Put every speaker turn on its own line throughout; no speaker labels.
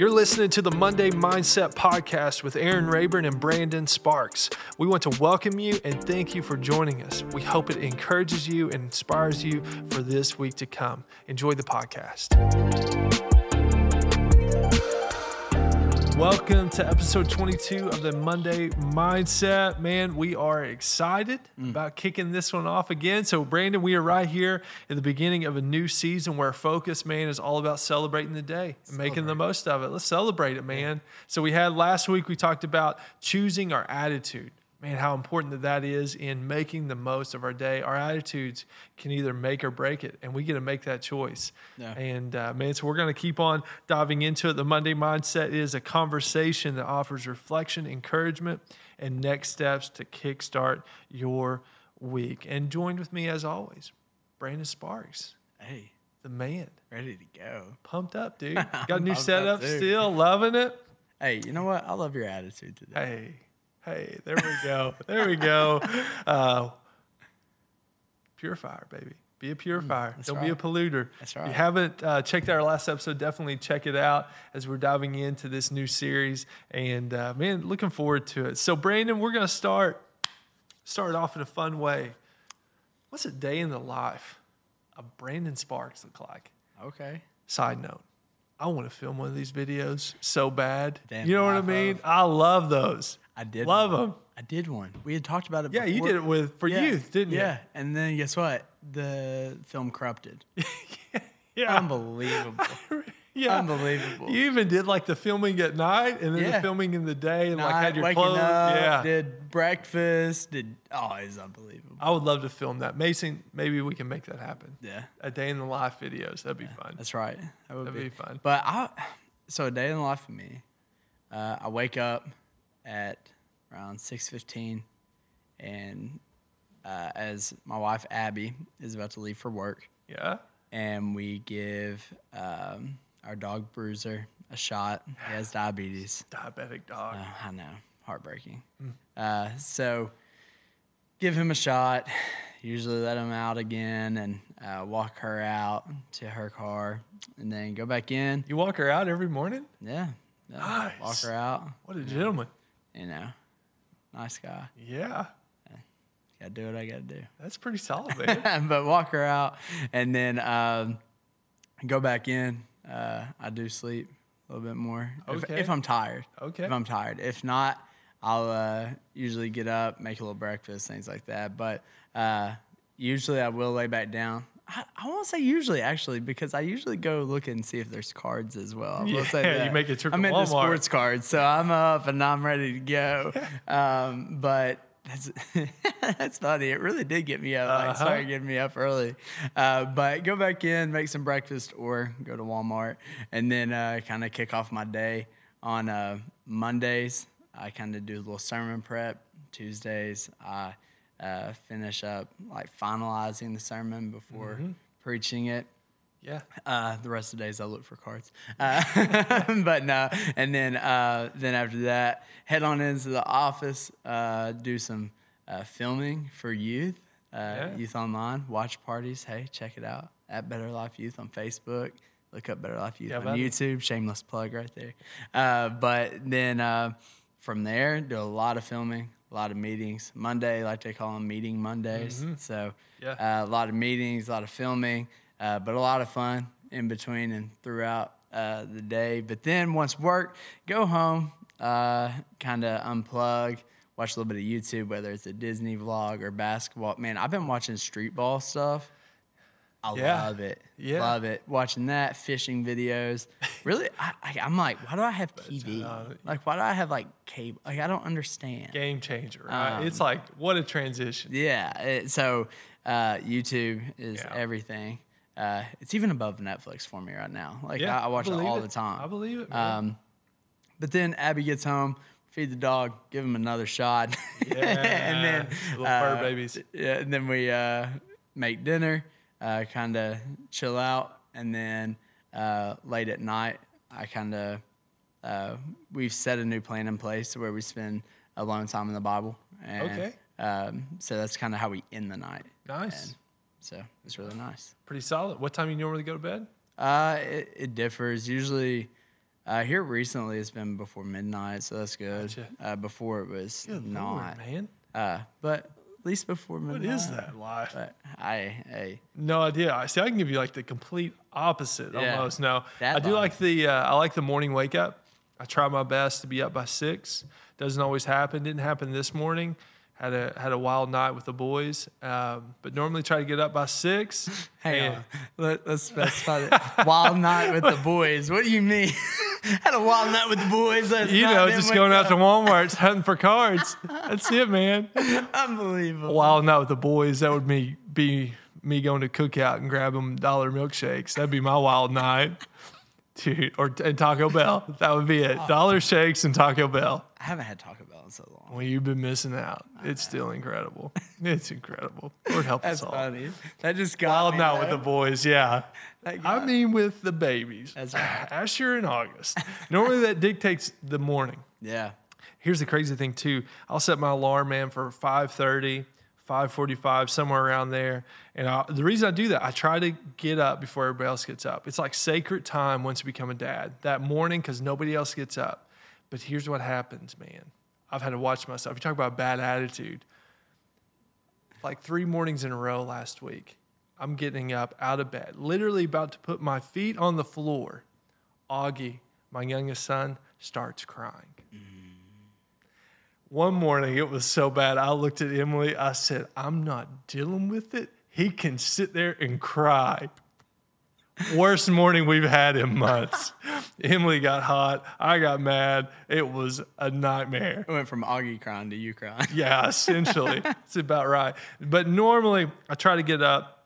You're listening to the Monday Mindset Podcast with Aaron Rayburn and Brandon Sparks. We want to welcome you and thank you for joining us. We hope it encourages you and inspires you for this week to come. Enjoy the podcast. Welcome to episode 22 of the Monday Mindset. Man, we are excited mm. about kicking this one off again. So, Brandon, we are right here at the beginning of a new season where focus, man, is all about celebrating the day and making the most of it. Let's celebrate it, man. So, we had last week, we talked about choosing our attitude. Man, how important that that is in making the most of our day. Our attitudes can either make or break it, and we get to make that choice.
Yeah.
And uh, man, so we're going to keep on diving into it. The Monday Mindset is a conversation that offers reflection, encouragement, and next steps to kickstart your week. And joined with me, as always, Brandon Sparks,
Hey,
the man.
ready to go.
Pumped up, dude. Got a new setup still, loving it.
Hey, you know what? I love your attitude today.
Hey, hey, there we go. there we go. Uh, purifier, baby. Be a purifier. Don't be a polluter.
That's right.
If you haven't uh, checked out our last episode, definitely check it out as we're diving into this new series. And uh, man, looking forward to it. So, Brandon, we're going to start start off in a fun way. What's a day in the life of Brandon Sparks look like?
Okay.
Side note, I want to film one of these videos so bad.
Day in
you know what I mean? I love those.
I did
Love
one.
them.
I did one. We had talked about it.
Yeah, you did it with for
Yeah,
youth, didn't you?
Yeah, and then guess what? The film corrupted.
yeah,
Unbelievable.
yeah.
Unbelievable.
You even did like the filming at night and then the filming in the day, and like
Night,
had your clothes.
up,
yeah,
Did breakfast. Did oh, it's unbelievable.
I would love to film that. Mason, maybe we can make that happen.
Yeah,
A day in the life videos. That'd be fun.
that's right. That would
That'd
be.
be fun.
But I, so a day in the life of me, uh, I wake up at around six fifteen, and uh, as my wife Abby is about to leave for work,
Yeah.
and we give um, our dog Bruiser a shot. He has diabetes.
Diabetic dog.
Uh, I know, heartbreaking. Uh, so give him a shot. Usually let him out again and uh, walk her out to her car, and then go back in.
You walk her out every morning?
Yeah, yeah, walk her out.
What a gentleman.
You know, nice guy.
Yeah.
Gotta do what I gotta do.
That's pretty solid, man.
but walk her out and then um, go back in. Uh, I do sleep a little bit more if, if I'm tired.
Okay.
If I'm tired. If not, I'll uh, usually get up, make a little breakfast, things like that. But uh, usually I will lay back down. I, I won't say usually actually because I usually go look and see if there's cards as well. I
Yeah,
say
you
that.
make a trip
I'm
to
into
Walmart.
sports cards, so I'm up and I'm ready to go. um, but that's that's funny. It really did get me up. Like,
Uh-huh.
started getting me up early. Uh, but go back in, make some breakfast, or go to Walmart, and then uh, kind of kick off my day on uh, Mondays. I kind of do a little sermon prep. Tuesdays, I uh, finish up like finalizing the sermon before
Mm-hmm.
preaching it.
yeah.
Uh, the rest of the days I look for cards, uh, but no. And then uh, then after that, head on into the office, uh, do some uh, filming for youth, uh,
Yeah.
youth online, watch parties. Hey, check it out at Better Life Youth on Facebook. Look up Better Life Youth
Yeah,
on. YouTube. Shameless plug right there. Uh, but then uh, from there, do a lot of filming, a lot of meetings. Monday, like they call them meeting Mondays. So
Yeah.
uh, a lot of meetings, a lot of filming, uh, but a lot of fun in between and throughout uh, the day. But then once work, go home, uh, kind of unplug, watch a little bit of YouTube, whether it's a Disney vlog or basketball. Man, I've been watching street ball stuff. I
Yeah.
love it.
Yeah.
Love it. Watching that, fishing videos. Really, I, I, I'm like, why do I have TV?
uh,
like, why do I have like cable? Like, I don't understand.
Game changer, right?
Um,
it's like, what a transition.
Yeah. It, so uh, YouTube is
Yeah.
everything. Uh, it's even above Netflix for me right now. Like
Yeah.
I, I watch it
believe
all the time.
I believe it, man.
Um, but then Abby gets home, feed the dog, give him another shot, and then
little fur
uh,
babies.
Yeah, and then we uh, make dinner, uh, kind of chill out, and then uh, late at night, I kind of uh, we've set a new plan in place where we spend alone time in the Bible. And,
Okay.
Um, so that's kind of how we end the night.
Nice.
And so it's really nice.
Pretty solid. What time do you normally go to bed?
Uh, it, it differs. Usually, Uh, here recently, it's been before midnight, so that's good.
Gotcha.
Uh, before it was
Good
not,
Lord, man.
Uh, but at least before midnight.
What is that life?
But I, hey,
No idea. I see. I can give you like the complete opposite
Yeah.
almost. No, I do like the. Uh, I like the morning wake up. I try my best to be up by six. Doesn't always happen. Didn't happen this morning. Had a had a wild night with the boys. Um, but normally try to get up by six.
hang
and-
on. Let, let's specify that. wild night with the boys. What do you mean? Had a wild night with the boys.
You know, just going out to Walmart's hunting for cards. That's it, man.
Unbelievable.
Wild night with the boys. That would be be me going to cookout and grabbing dollar milkshakes. That'd be my wild night. Dude, or and Taco Bell. That would be it. Dollar shakes and Taco Bell.
I haven't had Taco Bell in so long.
Well, you've been missing out. It's still incredible. It's incredible. Lord help
That's
us all.
funny. That just got
Wild
me,
night with the boys, yeah. I mean, with the babies.
That's right.
Asher and August. Normally that dictates the morning.
Yeah.
Here's the crazy thing too. I'll set my alarm, man, for 5:30, 5:45, somewhere around there. And I, the reason I do that, I try to get up before everybody else gets up. It's like sacred time once you become a dad that morning because nobody else gets up. But here's what happens, man. I've had to watch myself. You talk about bad attitude. Like three mornings in a row last week, I'm getting up out of bed, literally about to put my feet on the floor. Augie, my youngest son, starts crying. One morning, it was so bad. I looked at Emily. I said, I'm not dealing with it. He can sit there and cry. Worst morning we've had in months. Emily got hot. I got mad. It was a nightmare.
It went from Augie crying to you crying.
Yeah, essentially. It's about right. But normally, I try to get up,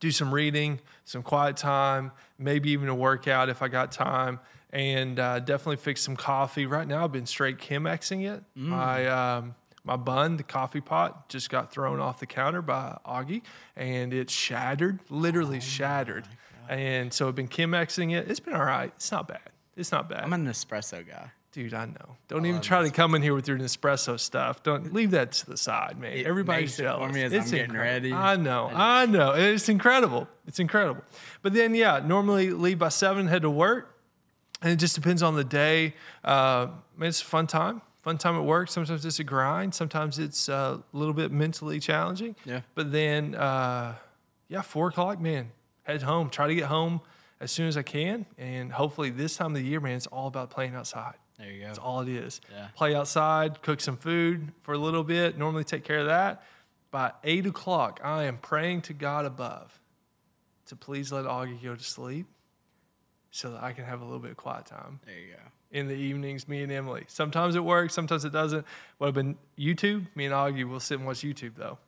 do some reading, some quiet time, maybe even a workout if I got time, and uh, definitely fix some coffee. Right now, I've been straight Chemexing it. My um, my bun, the coffee pot, just got thrown off the counter by Augie, and it shattered, literally shattered. And so I've been Chemexing it. It's been all right. It's not bad. It's not bad.
I'm an espresso guy.
Dude, I know. Don't even try to come in here with your Nespresso stuff. Don't leave that to the side, man.
It
Everybody's
it
jealous.
me as
it's
I'm getting
incredible.
ready.
I know. I know. It's incredible. It's incredible. But then, yeah, normally leave by seven, head to work, and it just depends on the day. Uh, man, it's a fun time. Fun time at work. Sometimes it's a grind. Sometimes it's uh, a little bit mentally challenging.
Yeah.
But then, uh, yeah, four o'clock, man, head home. Try to get home as soon as I can, and hopefully this time of the year, man, it's all about playing outside.
There you go.
That's all it is.
Yeah.
Play outside, cook some food for a little bit, normally take care of that. By eight o'clock, I am praying to God above to please let Augie go to sleep so that I can have a little bit of quiet time
There you go.
in the evenings, me and Emily. Sometimes it works, sometimes it doesn't. What have been YouTube? Me and Augie will sit and watch YouTube though.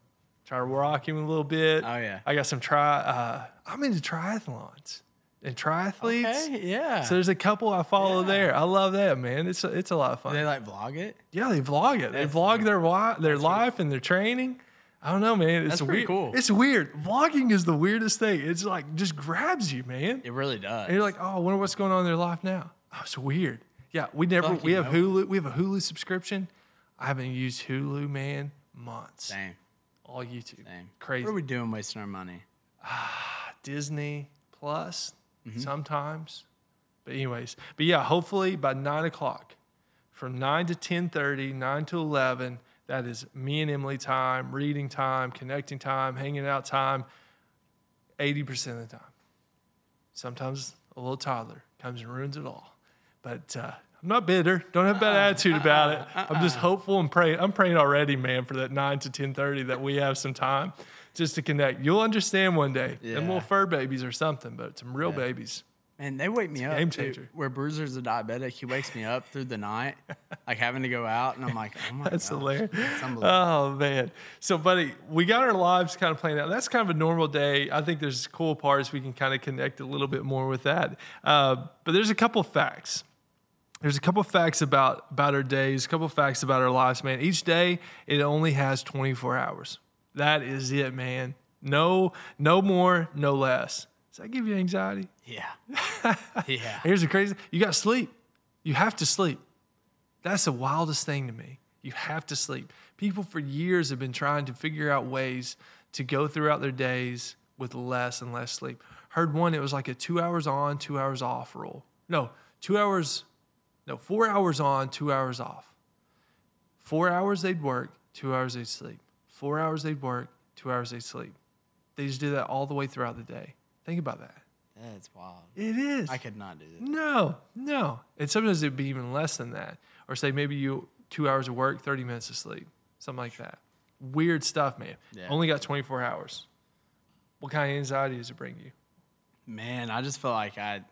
Try to rock him a little bit.
Oh, yeah.
I got some try. Uh, I'm into triathlons and triathletes.
Okay, yeah.
So there's a couple I follow there. I love that man. It's a, it's a lot of
Do
fun.
they like vlog it?
yeah, they vlog it. They
That's
vlog their wi- their life and their training. I don't know, man. It's
That's pretty
weird.
cool.
It's weird. Vlogging is the weirdest thing. It's like just grabs you, man.
It really does.
And you're like, oh, I wonder what's going on in their life now. Oh, it's weird. Yeah, we never
like
we have
know.
Hulu. We have a Hulu subscription. I haven't used Hulu, man, months.
Same,
All YouTube.
same.
Crazy.
What are we doing wasting our money?
Disney Plus
Mm-hmm.
sometimes. But anyways, but yeah, hopefully by nine o'clock, from nine to 10:30, nine to eleven, that is me and Emily time, reading time, connecting time, hanging out time. Eighty percent of the time. Sometimes a little toddler comes and ruins it all. But uh, I'm not bitter. Don't have a bad attitude about it. I'm just hopeful and praying. I'm praying already, man, for that nine to 10:30 that we have some time just to connect. You'll understand one day. Them
Yeah.
little fur babies or something, but some real babies.
Man, they wake me up.
game changer.
Where Bruiser's a diabetic, he wakes me up through the night, like having to go out, and I'm like, oh my
That's
gosh,
hilarious.
It's unbelievable.
Oh man. So buddy, we got our lives kind of playing out. That's kind of a normal day. I think there's cool parts we can kind of connect a little bit more with that. Uh, but there's a couple of facts. There's a couple of facts about about our days, a couple of facts about our lives, man. Each day it only has 24 hours. That is it, man. No, no more, no less. Does that give you anxiety?
yeah, yeah.
Here's the crazy you got sleep. You have to sleep. That's the wildest thing to me. You have to sleep. People for years have been trying to figure out ways to go throughout their days with less and less sleep. Heard one, it was like a two hours on, two hours off rule. No, two hours, no, four hours on, two hours off. Four hours they'd work, two hours they'd sleep. Four hours they'd work, two hours they'd sleep. They just do that all the way throughout the day. Think about that.
That's wild.
It is.
I could not do that.
No, no. And sometimes it'd be even less than that. Or say maybe you two hours of work, 30 minutes of sleep, something like that. Weird stuff, man.
Yeah.
Only got 24 hours. What kind of anxiety does it bring you?
Man, I just feel like I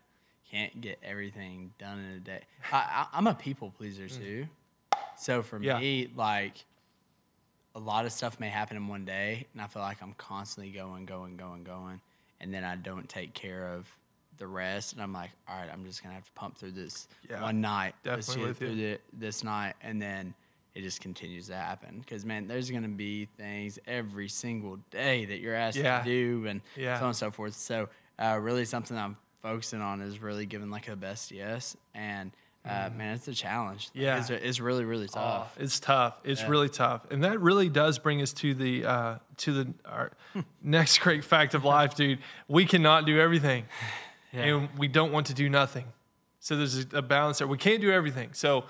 can't get everything done in a day. I, I, I'm a people pleaser too. So for
Mm. Yeah.
me, like a lot of stuff may happen in one day, and I feel like I'm constantly going, going, going, going, and then I don't take care of the rest, and I'm like, all right, I'm just gonna have to pump through this
Yeah,
one night, let's
definitely
get
with
through the, this night, and then it just continues to happen. Because man, there's gonna be things every single day that you're asked
Yeah.
to do, and
Yeah.
so on and so forth. So uh, really, something I'm focusing on is really giving like a best yes, and uh, man, it's a challenge.
Mm. Yeah.
it's, it's really really
Oh,
tough.
it's tough. It's really tough, and that really does bring us to the uh, to the our next great fact of life, dude. We cannot do everything, and we don't want to do nothing. So there's a balance there. We can't do everything. So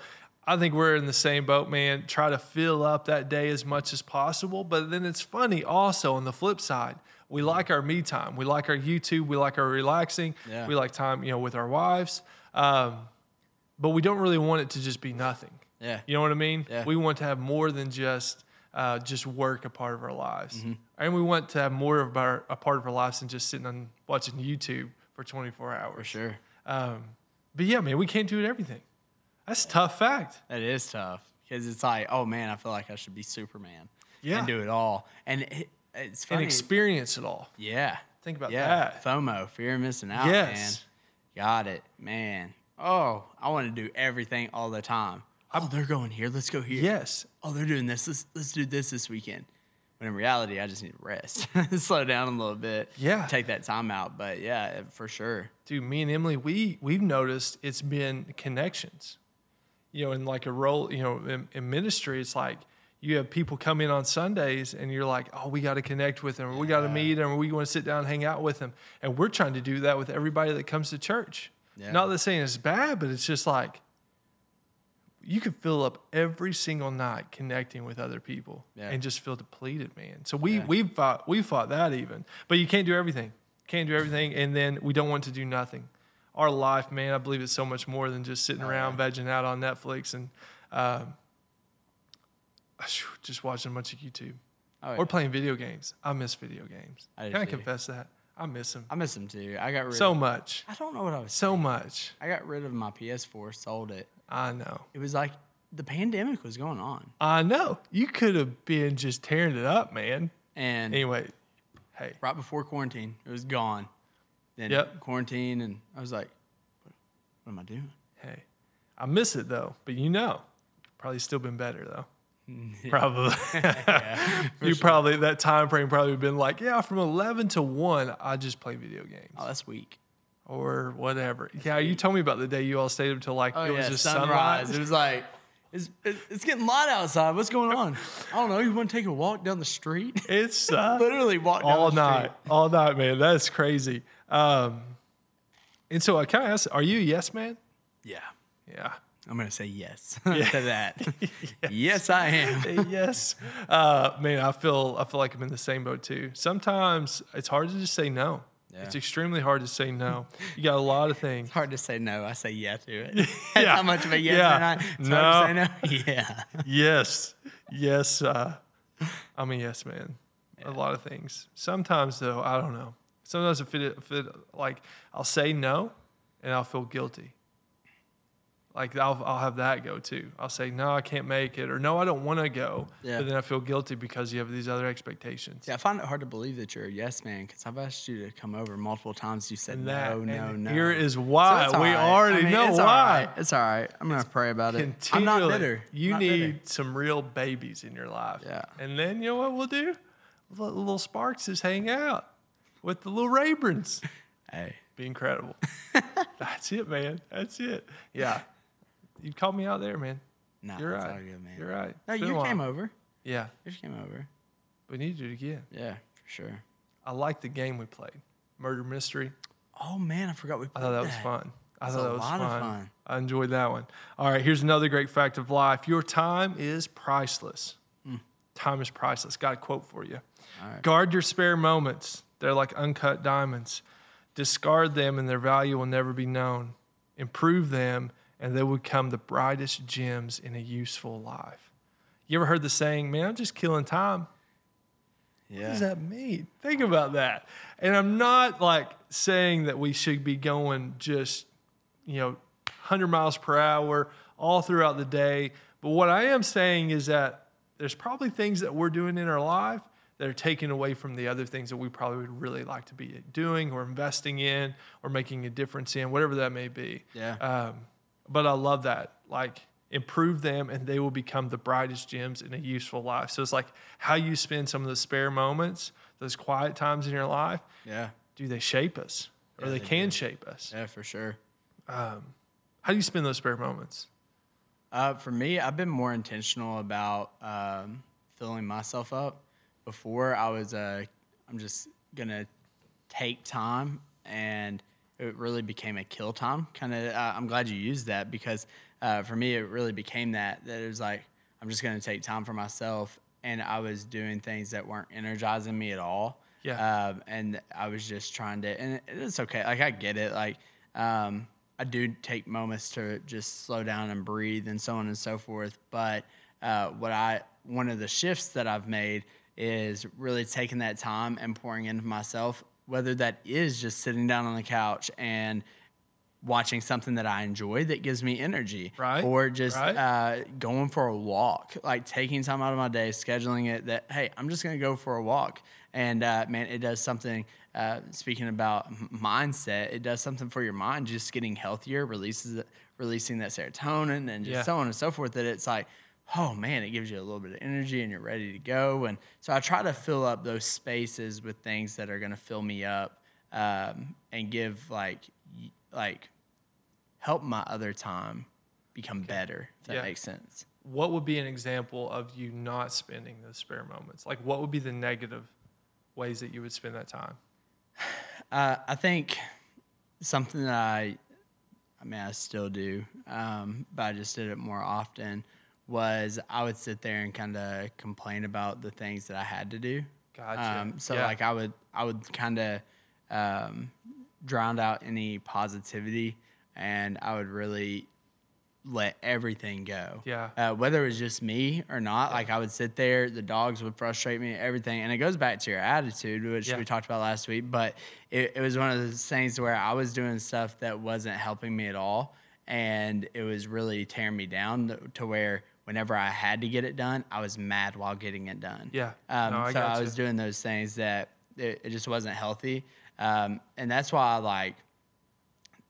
I think we're in the same boat, man. Try to fill up that day as much as possible, but then it's funny also on the flip side. We like our me time. We like our YouTube. We like our relaxing.
Yeah.
We like time, you know, with our wives. Um, but we don't really want it to just be nothing.
Yeah.
You know what I mean?
Yeah.
We want to have more than just uh, just work a part of our lives,
Mm-hmm.
and we want to have more of our a part of our lives than just sitting on watching YouTube for 24 hours.
For
hours.
sure,
Um, but yeah, man, we can't do it everything. That's a tough fact.
that is tough because it's like, oh man, I feel like I should be Superman.
Yeah.
and do it all, and it, it's
And experience it all.
yeah,
Think about
yeah,
that.
FOMO, fear of missing out.
Yes.
man. got it, man. Oh, I want to do everything all the time. Oh, they're going here. Let's go here.
Yes.
oh, they're doing this. Let's let's do this this weekend. But in reality, I just need to rest, slow down a little bit.
Yeah.
take that time out. But yeah, for sure.
Dude, me and Emily, we we've noticed it's been connections. You know, in like a role, you know, in, in ministry, it's like you have people come in on Sundays and you're like, oh, we got to connect with them, or we got to meet them, or we want to sit down and hang out with them. And we're trying to do that with everybody that comes to church.
Yeah.
Not that saying it's bad, but it's just like you could fill up every single night connecting with other people
Yeah.
and just feel depleted, man. So we
Yeah.
we fought we fought that even, but you can't do everything. Can't do everything, and then we don't want to do nothing. Our life, man, I believe it's so much more than just sitting
Oh,
around vegging out on Netflix and um, just watching a bunch of YouTube
Oh, yeah.
or playing video games. I miss video games.
I
Can I
too.
confess that? I miss them
I miss them too. I got rid.
so
of,
much,
I don't know what I was.
so much.
I got rid of my PS4, sold it.
I know.
It was like the pandemic was going on,
I know. You could have been just tearing it up, man.
and
Anyway, hey,
right before quarantine, it was gone. Then
Yep.
quarantine, and I was like, what, what am I doing?
hey, I miss it though. But you know, probably still been better though. Probably. you probably that time frame probably been like, yeah, from eleven to one, I just play video games
Oh, that's weak.
or whatever. Yeah, you told me about the day you all stayed up till like
Oh
it
yeah,
was just
sunrise.
sunrise.
It was like. It's, it's getting light outside. What's going on? I don't know. You want to take a walk down the street?
It's uh,
Literally walk down
all night, all night, man. That's crazy. Um, and so I kind of asked, are you a yes man?
Yeah,
Yeah.
I'm gonna say yes to that. yes. I am.
yes. Uh, man, I feel I feel like I'm in the same boat too. Sometimes it's hard to just say no.
Yeah.
It's extremely hard to say no. You got a lot of things.
It's hard to say no. I say yeah to it.
Yeah.
That's how much of a yes
Yeah.
am I? It's hard to say no. Yeah.
yes. Yes. Uh, I'm a yes man. A lot of things. Sometimes though, I don't know. Sometimes if it, if it like I'll say no and I'll feel guilty. Like I'll I'll have that go too. I'll say no, I can't make it, or no, I don't want to go.
Yeah.
But then I feel guilty because you have these other expectations.
Yeah, I find it hard to believe that you're a yes man because I've asked you to come over multiple times. You said
that,
no, no, no.
here is why.
all
we
right.
already
I mean,
know
it's
why.
right. It's all right. I'm gonna pray about it. I'm not bitter.
You
not
need
bitter.
some real babies in your life.
Yeah.
And then you know what we'll do? Little, little Sparks is hang out with the little Rayburns.
Hey,
Be incredible. That's it, man. That's it. Yeah. You called me out there, man.
no,
You're right.
good, man.
You're right.
No, you came over.
Yeah.
You just came over.
We need it again.
Yeah, for sure.
I like the game we played. Murder mystery.
Oh man, I forgot we. Played.
I thought that was fun. I thought that was
lot of
fun.
fun.
I enjoyed that one. All right, here's another great fact of life. Your time is priceless. Hmm. Time is priceless. Got a quote for you. Guard your spare moments. They're like uncut diamonds. Discard them and their value will never be known. Improve them and they will become the brightest gems in a useful life. You ever heard the saying, man, I'm just killing time? What does that mean? Think about that. And I'm not like saying that we should be going just, you know, 100 miles per hour all throughout the day. But what I am saying is that there's probably things that we're doing in our life that are taken away from the other things that we probably would really like to be doing or investing in or making a difference in, whatever that may be.
Yeah.
Um, but I love that. Like, improve them and they will become the brightest gems in a useful life. So it's like how you spend some of the spare moments, those quiet times in your life,
Yeah.
do they shape us or
Yeah,
they,
they
can shape us?
Yeah, for sure.
How do you spend those spare moments?
Uh, for me, I've been more intentional about um, filling myself up. Before I was, uh, I'm just gonna take time, and it really became a kill time. Kind of, uh, I'm glad you used that because uh, for me, it really became that. That it was like I'm just gonna take time for myself, and I was doing things that weren't energizing me at all.
Yeah.
Um, and I was just trying to, and it's okay. Like I get it. Like um, I do take moments to just slow down and breathe and so on and so forth. But uh, what I one of the shifts that I've made is really taking that time and pouring into myself. Whether that is just sitting down on the couch and watching something that I enjoy that gives me energy,
Right,
Or just
right.
uh, going for a walk, like taking time out of my day, scheduling it that, hey, I'm just going to go for a walk. And uh, man, it does something, uh, speaking about mindset, it does something for your mind, just getting healthier, releases releasing that serotonin and just
Yeah.
so on and so forth. That it's like, oh man, it gives you a little bit of energy and you're ready to go. And so I try to fill up those spaces with things that are going to fill me up um, and give like, like, help my other time become better, if that
Yeah.
makes sense.
What would be an example of you not spending those spare moments? Like, what would be the negative ways that you would spend that time?
Uh, I think something that I, I mean, I still do, um, but I just did it more often. Was I would sit there and kind of complain about the things that I had to do.
Gotcha.
Um, so
Yeah.
like I would, I would kind of um, drown out any positivity, and I would really let everything go.
Yeah.
Uh, whether it was just me or not, like I would sit there, the dogs would frustrate me, everything. And it goes back to your attitude, which
Yeah.
we talked about last week. But it, it was one of those things where I was doing stuff that wasn't helping me at all. And it was really tearing me down to- to where whenever I had to get it done, I was mad while getting it done.
Yeah.
Um,
No, I
so I was doing those things that it, it just wasn't healthy. Um, and that's why I like,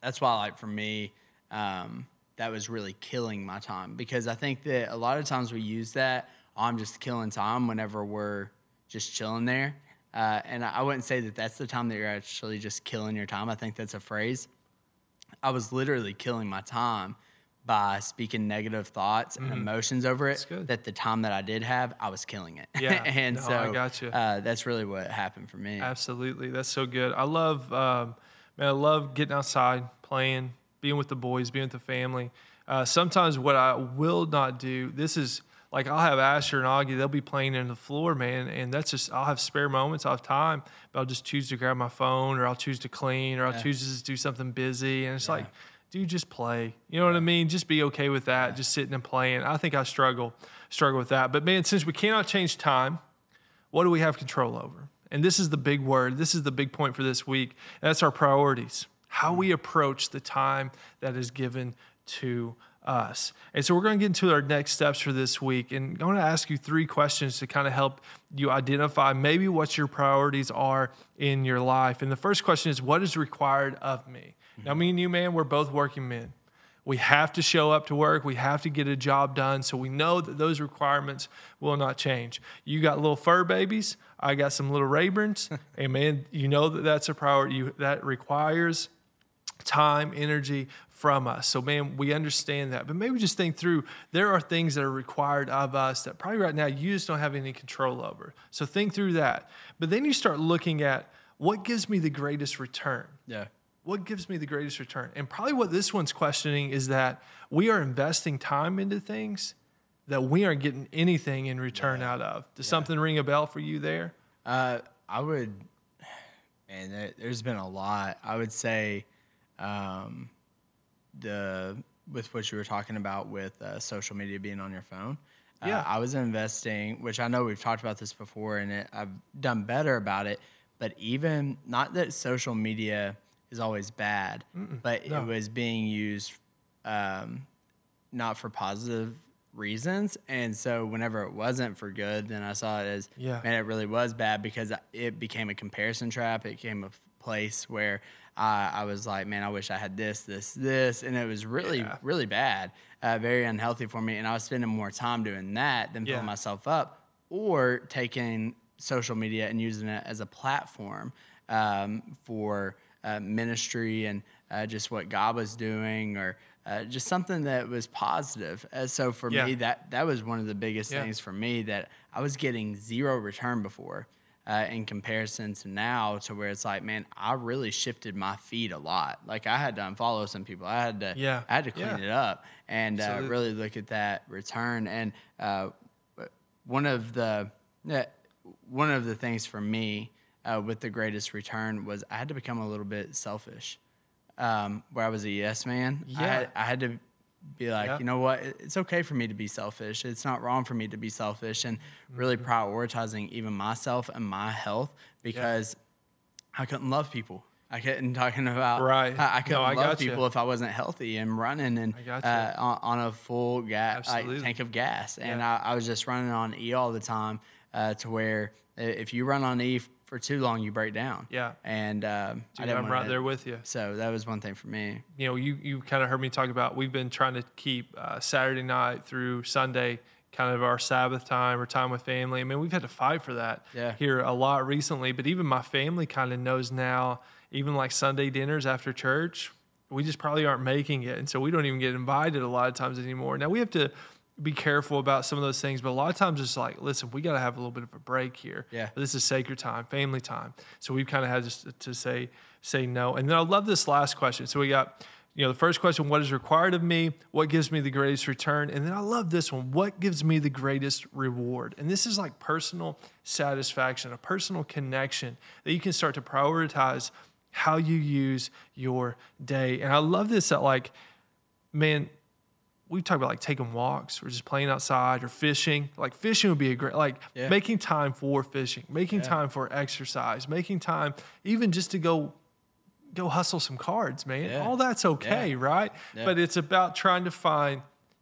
that's why like for me um, that was really killing my time because i think that a lot of times we use that "Oh, i'm just killing time whenever we're just chilling there uh, and I wouldn't say that that's the time that you're actually just killing your time i think that's a phrase i was literally killing my time by speaking negative thoughts and emotions over it that the time that i did have i was killing it
Yeah.
and
No,
so
I gotcha.
uh, that's really what happened for me
Absolutely. That's so good. I love, um, man, I love getting outside, playing, being with the boys, being with the family. Uh, sometimes what I will not do, this is like I'll have Asher and Augie, they'll be playing in the floor, man. And that's just, I'll have spare moments, I'll have time, but I'll just choose to grab my phone or I'll choose to clean or I'll choose to just do something busy. And it's like, dude, just play. You know what I mean? Just be okay with that, just sitting and playing. I think I struggle, struggle with that. But man, since we cannot change time, what do we have control over? And this is the big word. This is the big point for this week. That's our priorities. How we mm. approach the time that is given to us. And so we're going to get into our next steps for this week. And I'm going to ask you three questions to kind of help you identify maybe what your priorities are in your life. And the first question is what is required of me? Now, me and you, man, we're both working men. We have to show up to work. We have to get a job done. So we know that those requirements will not change. You got little fur babies. I got some little Rayburns. and man, you know that that's a priority. You, that requires time, energy from us. So, man, we understand that. But maybe just think through there are things that are required of us that probably right now you just don't have any control over. So, think through that. But then you start looking at what gives me the greatest return.
yeah
what gives me the greatest return? And probably what this one's questioning is that we are investing time into things that we aren't getting anything in return out of. Does something ring a bell for you there?
Uh, I would, and There, there's been a lot. I would say, um, the with what you were talking about with uh, social media being on your phone. Uh,
Yeah.
I was investing, which I know we've talked about this before, and it, I've done better about it. But even not that social media is always bad, but
no.
it was being used um, not for positive reasons. And so whenever it wasn't for good, then I saw it as,
Yeah.
man, it really was bad because it became a comparison trap. It became a place where I, I was like, man, I wish I had this, this, this. And it was really,
Yeah.
really bad, uh, very unhealthy for me. And I was spending more time doing that than
Yeah.
filling myself up or taking social media and using it as a platform um, for uh, ministry and uh, just what God was doing or uh, just something that was positive. Uh, so for
Yeah.
me, that that was one of the biggest
Yeah.
things for me that I was getting zero return before. Uh, in comparison to now, to where it's like, man, I really shifted my feed a lot. Like I had to unfollow some people. I had to,
Yeah.
I had to clean
Yeah.
it up and uh, really look at that return. And uh, one of the yeah, one of the things for me uh, with the greatest return was I had to become a little bit selfish, um, where I was a yes man. I
Yeah.
had, I had to be like,
Yeah.
you know what, it's okay for me to be selfish. It's not wrong for me to be selfish, and really
Mm-hmm.
prioritizing even myself and my health because I couldn't love people. I couldn't talking about
Right.
I, I couldn't
No, I
love people if I wasn't healthy and running and uh, on, on a full gas
Absolutely.
tank of gas, and
Yeah.
I, I was just running on E all the time uh, to where if you run on E for too long, you break down.
Yeah.
and um, I
Dude, I'm
wanna-
right there with you.
So that was one thing for me.
you know, you you kind of heard me talk about we've been trying to keep uh, Saturday night through Sunday kind of our Sabbath time or time with family. I mean, we've had to fight for that
Yeah.
here a lot recently, but even my family kind of knows now, even like Sunday dinners after church, we just probably aren't making it. And so we don't even get invited a lot of times anymore. Now we have to be careful about some of those things, but a lot of times it's like, listen, we got to have a little bit of a break here.
Yeah.
This is sacred time, family time. So we've kind of had to, to say say no. And then I love this last question. So we got, you know, the first question, what is required of me? What gives me the greatest return? And then I love this one, what gives me the greatest reward? And this is like personal satisfaction, a personal connection that you can start to prioritize how you use your day. And I love this that like, man, we talk about like taking walks or just playing outside or fishing. Like fishing would be a great like
Yeah.
making time for fishing, making time for exercise, making time even just to go go hustle some cards, man.
Yeah.
All that's okay,
Yeah.
right?
Yeah.
But it's about trying to find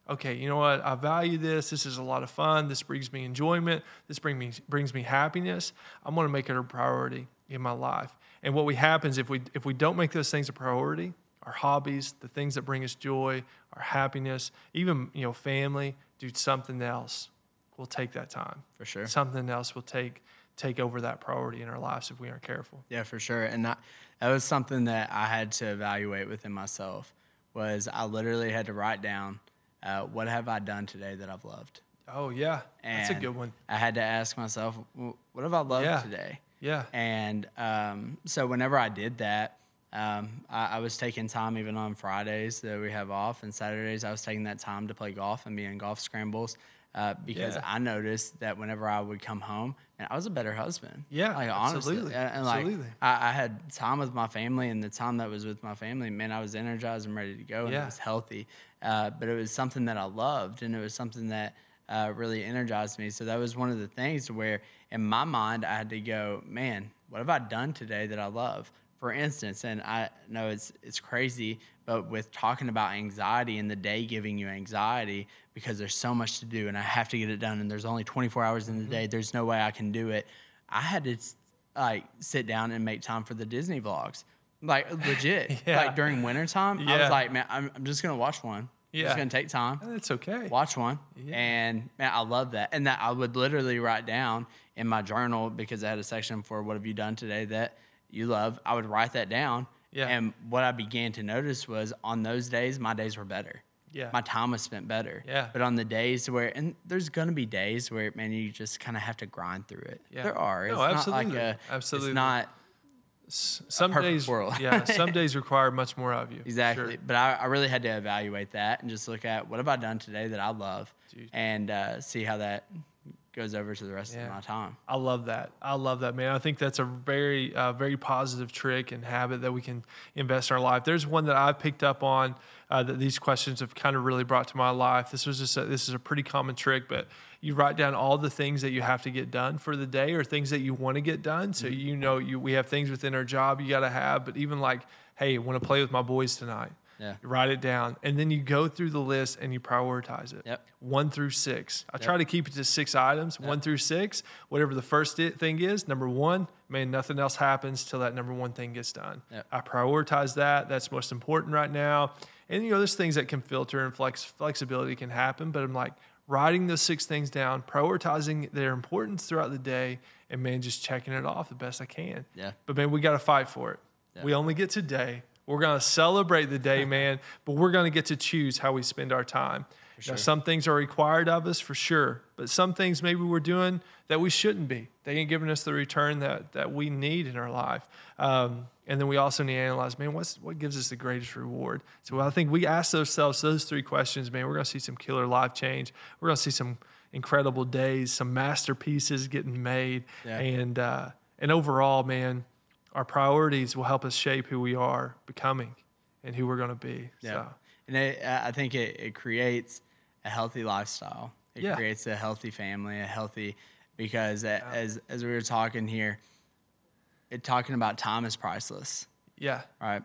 okay, you know what? I value this. This is a lot of fun. This brings me enjoyment. This bring me brings me happiness. I'm going to make it a priority in my life. And what we happens if we if we don't make those things a priority, our hobbies, the things that bring us joy, our happiness, even you know family, do something else. We'll take that time.
For sure.
Something else will take take over that priority in our lives if we aren't careful.
Yeah, for sure. And that, that was something that I had to evaluate within myself. Was I literally had to write down uh, what have I done today that I've loved.
Oh yeah, that's a good one.
I had to ask myself, "Wh- what have I loved
Yeah.
today?
Yeah.
And um, so whenever I did that, um, I, I was taking time even on Fridays that we have off and Saturdays. I was taking that time to play golf and be in golf scrambles uh, because
Yeah.
I noticed that whenever I would come home, and I was a better husband.
Yeah,
like honestly,
absolutely,
and, and, like
absolutely.
I, I had time with my family, and the time that was with my family, man, I was energized and ready to go, and
Yeah.
it was healthy. Uh, but it was something that I loved, and it was something that uh, really energized me. So that was one of the things where, in my mind, I had to go, man, what have I done today that I love? For instance, and I know it's it's crazy, but with talking about anxiety and the day giving you anxiety because there's so much to do and I have to get it done, and there's only 24 hours in the mm-hmm. day. There's no way I can do it. I had to like sit down and make time for the Disney vlogs. Like legit.
Yeah.
Like during wintertime, I
Yeah.
was like, man, I'm, I'm just gonna watch one.
Yeah.
just gonna take time,
That's okay.
watch one.
Yeah.
And man, I love that. And that I would literally write down in my journal because I had a section for what have you done today that you love. I would write that down.
Yeah.
And what I began to notice was on those days, my days were better.
Yeah.
My time was spent better.
Yeah.
But on the days where, and there's gonna be days where, man, you just kind of have to grind through it.
Yeah.
There are.
No,
It's not
absolutely.
like a,
Absolutely.
It's not
Some
perfect
days,
world.
yeah, some days require much more of you.
Exactly.
Sure.
But I, I really had to evaluate that and just look at what have I done today that I love
Dude.
and uh, see how that goes over to the rest
Yeah.
of my time.
I love that. I love that, man. I think that's a very, uh, very positive trick and habit that we can invest in our life. There's one that I've picked up on uh, that these questions have kind of really brought to my life. This was just a, this is a pretty common trick, but you write down all the things that you have to get done for the day or things that you want to get done. So you know you we have things within our job you got to have, but even like, hey, I want to play with my boys tonight.
Yeah.
Write it down, and then you go through the list and you prioritize it.
Yep.
One through six. I try to keep it to six items, one through six. Whatever the first thing is, number one, man, nothing else happens till that number one thing gets done.
Yep.
I prioritize that. That's most important right now. And you know, there's things that can filter and flex flexibility can happen, but I'm like writing those six things down, prioritizing their importance throughout the day, and man, just checking it off the best I can.
Yeah.
But man, we got to fight for it.
Yeah.
We only get today. We're going to celebrate the day, man, but we're going to get to choose how we spend our time. Now, some things are required of us for sure, but some things maybe we're doing that we shouldn't be. They ain't giving us the return that, that we need in our life. Um, and then we also need to analyze, man, what's, what gives us the greatest reward? So I think we ask ourselves those three questions, man, we're going to see some killer life change. We're going to see some incredible days, some masterpieces getting made.
Yeah.
And, uh, and overall, man, our priorities will help us shape who we are becoming and who we're going to be.
Yeah.
So,
And it, I think it, it creates a healthy lifestyle. It
Yeah.
creates a healthy family, a healthy, because a- as, as we were talking here, it, talking about time is priceless,
yeah.
right?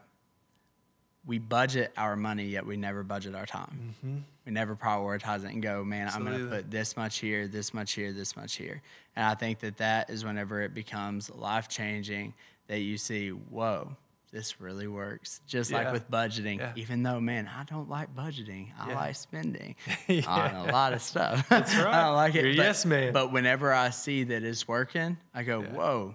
We budget our money, yet we never budget our time. Mm-hmm. We never prioritize it and go, man, I'm going to put this much here, this much here, this much here. And I think that that is whenever it becomes life changing that you see, whoa, this really works. Just
Yeah.
like with budgeting,
Yeah.
even though, man, I don't like budgeting, I
Yeah.
like spending on a lot of stuff.
That's
I
right.
don't like it. But,
yes man.
But whenever I see that it's working, I go, whoa,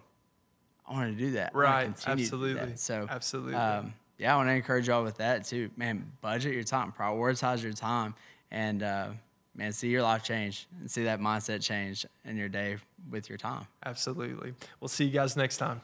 I want to do that.
Right.
do that.
Absolutely.
So,
Absolutely.
um, yeah, I want to encourage y'all with that too. Man, budget your time, prioritize your time, and uh, man, see your life change and see that mindset change in your day with your time.
Absolutely. We'll see you guys next time.